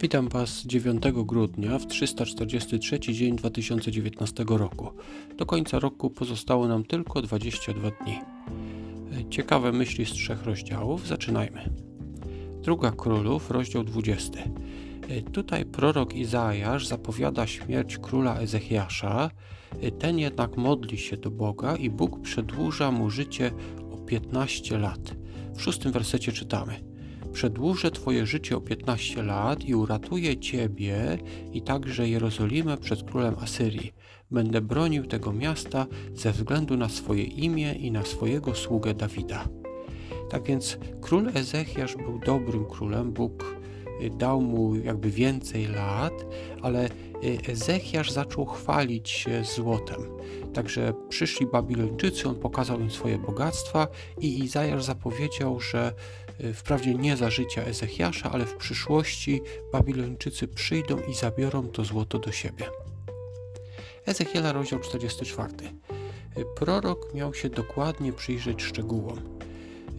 Witam Was 9 grudnia w 343 dzień 2019 roku. Do końca roku pozostało nam tylko 22 dni. Ciekawe myśli z trzech rozdziałów. Zaczynajmy. Druga Królów, rozdział 20. Tutaj prorok Izajasz zapowiada śmierć króla Ezechiasza. Ten jednak modli się do Boga i Bóg przedłuża mu życie o 15 lat. W szóstym wersecie czytamy – Przedłużę Twoje życie o 15 lat i uratuję Ciebie i także Jerozolimę przed królem Asyrii. Będę bronił tego miasta ze względu na swoje imię i na swojego sługę Dawida. Tak więc król Ezechiasz był dobrym królem, Bóg dał mu jakby więcej lat, ale y, Ezechiasz zaczął chwalić się złotem. Także przyszli Babilończycy, on pokazał im swoje bogactwa i Izajasz zapowiedział, że y, wprawdzie nie za życia Ezechiasza, ale w przyszłości Babilończycy przyjdą i zabiorą to złoto do siebie. Ezechiela, rozdział 44. Y, prorok miał się dokładnie przyjrzeć szczegółom.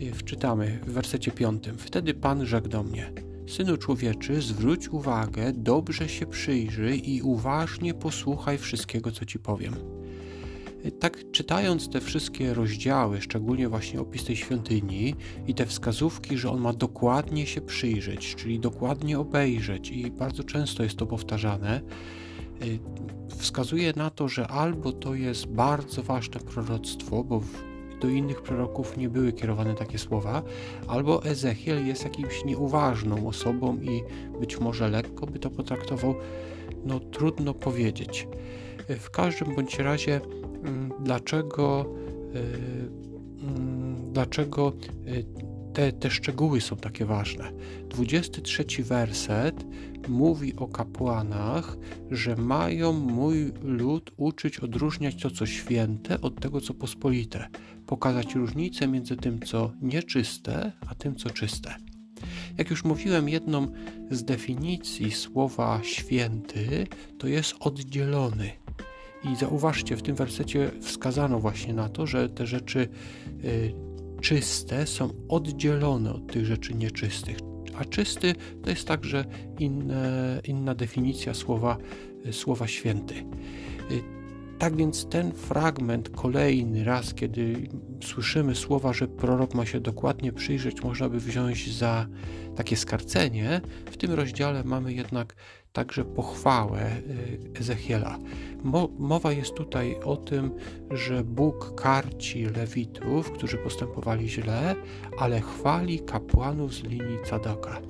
Y, wczytamy w wersecie 5. Wtedy Pan rzekł do mnie: Synu człowieczy, zwróć uwagę, dobrze się przyjrzyj i uważnie posłuchaj wszystkiego, co ci powiem. Tak czytając te wszystkie rozdziały, szczególnie właśnie opis tej świątyni i te wskazówki, że on ma dokładnie się przyjrzeć, czyli dokładnie obejrzeć i bardzo często jest to powtarzane, y, wskazuje na to, że albo to jest bardzo ważne proroctwo, bo do innych proroków nie były kierowane takie słowa, albo Ezechiel jest jakimś nieuważną osobą i być może lekko by to potraktował, no trudno powiedzieć. W każdym bądź razie Mm, dlaczego, y, mm, dlaczego y, te, te szczegóły są takie ważne. 23 werset mówi o kapłanach, że mają mój lud uczyć odróżniać to, co święte, od tego, co pospolite, pokazać różnicę między tym, co nieczyste, a tym, co czyste. Jak już mówiłem, jedną z definicji słowa święty to jest oddzielony. I zauważcie, w tym wersecie wskazano właśnie na to, że te rzeczy y, czyste są oddzielone od tych rzeczy nieczystych. A czysty to jest także inne, inna definicja słowa, y, słowa święty. Tak więc ten fragment kolejny raz, kiedy słyszymy słowa, że prorok ma się dokładnie przyjrzeć, można by wziąć za takie skarcenie. W tym rozdziale mamy jednak także pochwałę y, Ezechiela. Mowa jest tutaj o tym, że Bóg karci lewitów, którzy postępowali źle, ale chwali kapłanów z linii Cadoka.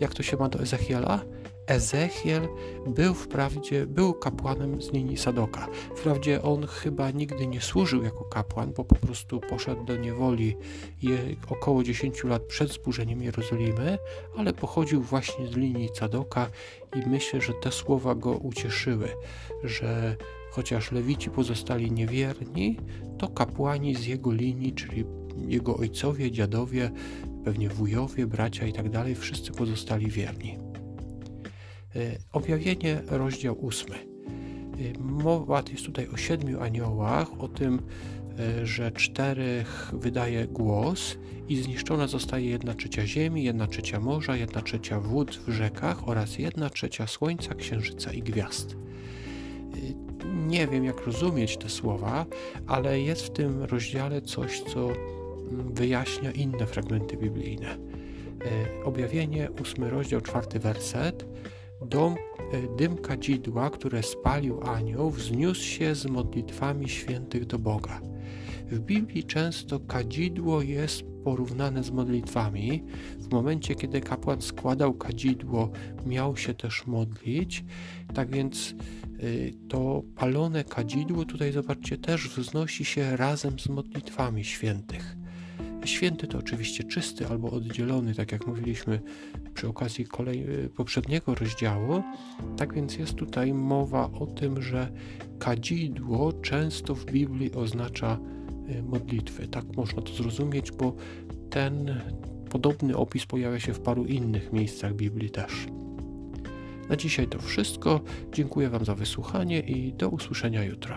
Jak to się ma do Ezechiela? Ezechiel był wprawdzie, był kapłanem z linii Sadoka. Wprawdzie on chyba nigdy nie służył jako kapłan, bo po prostu poszedł do niewoli około 10 lat przed zburzeniem Jerozolimy, ale pochodził właśnie z linii Sadoka i myślę, że te słowa go ucieszyły, że chociaż lewici pozostali niewierni, to kapłani z jego linii, czyli jego ojcowie, dziadowie, pewnie wujowie, bracia i tak dalej, wszyscy pozostali wierni. E, objawienie, rozdział ósmy. E, mowa jest tutaj o siedmiu aniołach, o tym, e, że czterech wydaje głos i zniszczona zostaje jedna trzecia ziemi, jedna trzecia morza, jedna trzecia wód w rzekach oraz jedna trzecia słońca, księżyca i gwiazd. Nie wiem, jak rozumieć te słowa, ale jest w tym rozdziale coś, co wyjaśnia inne fragmenty biblijne. Objawienie, ósmy rozdział, czwarty werset Dom, e, dym kadzidła, które spalił anioł, wzniósł się z modlitwami świętych do Boga. W Biblii często kadzidło jest porównane z modlitwami. W momencie, kiedy kapłan składał kadzidło, miał się też modlić. Tak więc y, to palone kadzidło, tutaj zobaczcie, też wznosi się razem z modlitwami świętych. Święty to oczywiście czysty albo oddzielony, tak jak mówiliśmy przy okazji kolej, poprzedniego rozdziału. Tak więc jest tutaj mowa o tym, że kadzidło często w Biblii oznacza y, modlitwy. Tak można to zrozumieć, bo ten podobny opis pojawia się w paru innych miejscach Biblii też. Na dzisiaj to wszystko. Dziękuję Wam za wysłuchanie i do usłyszenia jutro.